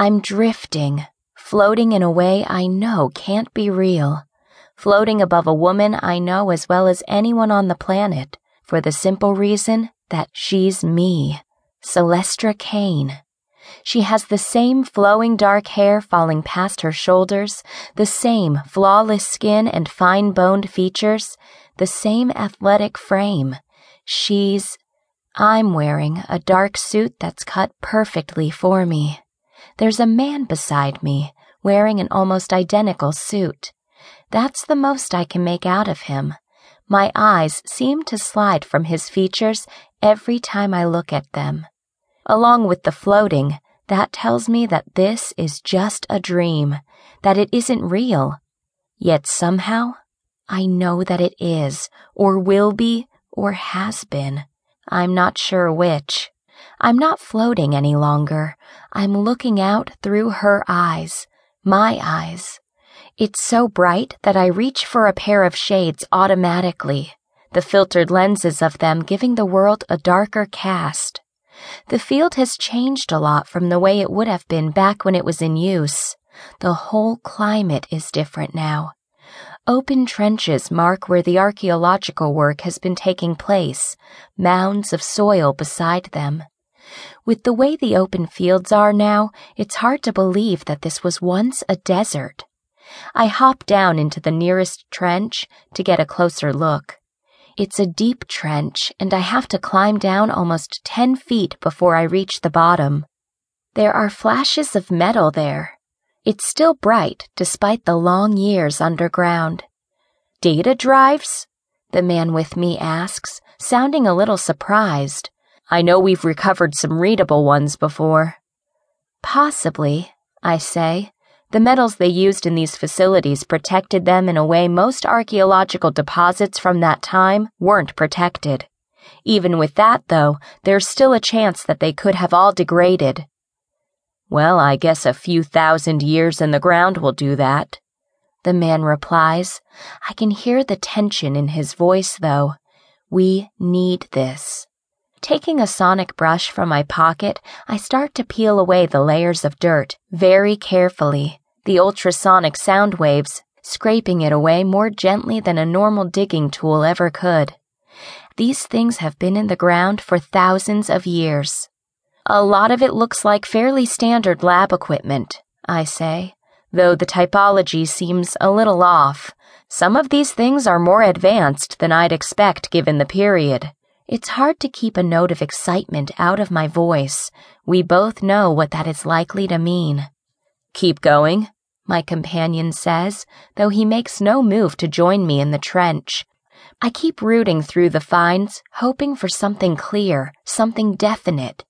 I'm drifting, floating in a way I know can't be real, floating above a woman I know as well as anyone on the planet, for the simple reason that she's me, Celestra Caine. She has the same flowing dark hair falling past her shoulders, the same flawless skin and fine boned features, the same athletic frame. She's. I'm wearing a dark suit that's cut perfectly for me. There's a man beside me, wearing an almost identical suit. That's the most I can make out of him. My eyes seem to slide from his features every time I look at them. Along with the floating, that tells me that this is just a dream, that it isn't real. Yet somehow, I know that it is, or will be, or has been. I'm not sure which. I'm not floating any longer. I'm looking out through her eyes, my eyes. It's so bright that I reach for a pair of shades automatically, the filtered lenses of them giving the world a darker cast. The field has changed a lot from the way it would have been back when it was in use. The whole climate is different now. Open trenches mark where the archaeological work has been taking place, mounds of soil beside them. With the way the open fields are now, it's hard to believe that this was once a desert. I hop down into the nearest trench to get a closer look. It's a deep trench, and I have to climb down almost 10 feet before I reach the bottom. There are flashes of metal there. It's still bright despite the long years underground. Data drives? The man with me asks, sounding a little surprised. I know we've recovered some readable ones before. Possibly, I say. The metals they used in these facilities protected them in a way most archaeological deposits from that time weren't protected. Even with that, though, there's still a chance that they could have all degraded. Well, I guess a few thousand years in the ground will do that. The man replies. I can hear the tension in his voice, though. We need this. Taking a sonic brush from my pocket, I start to peel away the layers of dirt very carefully, the ultrasonic sound waves scraping it away more gently than a normal digging tool ever could. These things have been in the ground for thousands of years. A lot of it looks like fairly standard lab equipment, I say, though the typology seems a little off. Some of these things are more advanced than I'd expect given the period. It's hard to keep a note of excitement out of my voice. We both know what that is likely to mean. Keep going, my companion says, though he makes no move to join me in the trench. I keep rooting through the finds, hoping for something clear, something definite.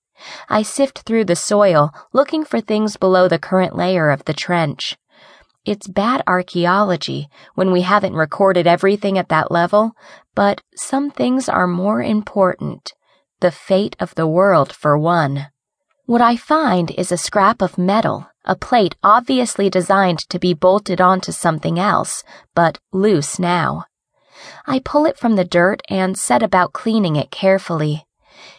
I sift through the soil, looking for things below the current layer of the trench. It's bad archaeology when we haven't recorded everything at that level, but some things are more important. The fate of the world, for one. What I find is a scrap of metal, a plate obviously designed to be bolted onto something else, but loose now. I pull it from the dirt and set about cleaning it carefully.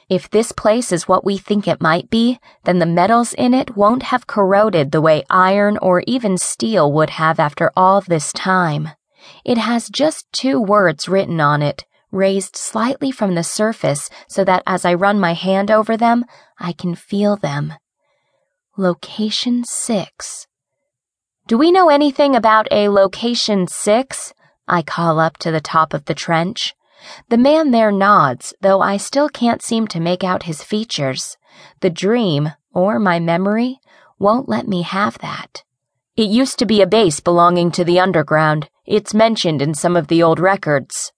If this place is what we think it might be, then the metals in it won't have corroded the way iron or even steel would have after all this time. It has just two words written on it, raised slightly from the surface so that as I run my hand over them, I can feel them. Location 6. Do we know anything about a location 6? I call up to the top of the trench. The man there nods, though I still can't seem to make out his features. The dream, or my memory, won't let me have that. It used to be a base belonging to the underground. It's mentioned in some of the old records.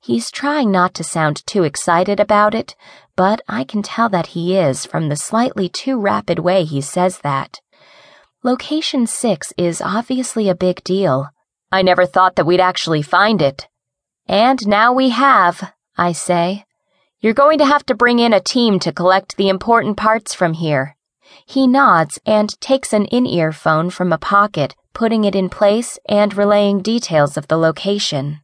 He's trying not to sound too excited about it, but I can tell that he is from the slightly too rapid way he says that. Location 6 is obviously a big deal. I never thought that we'd actually find it. And now we have, I say. You're going to have to bring in a team to collect the important parts from here. He nods and takes an in ear phone from a pocket, putting it in place and relaying details of the location.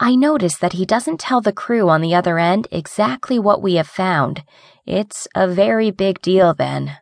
I notice that he doesn't tell the crew on the other end exactly what we have found. It's a very big deal then.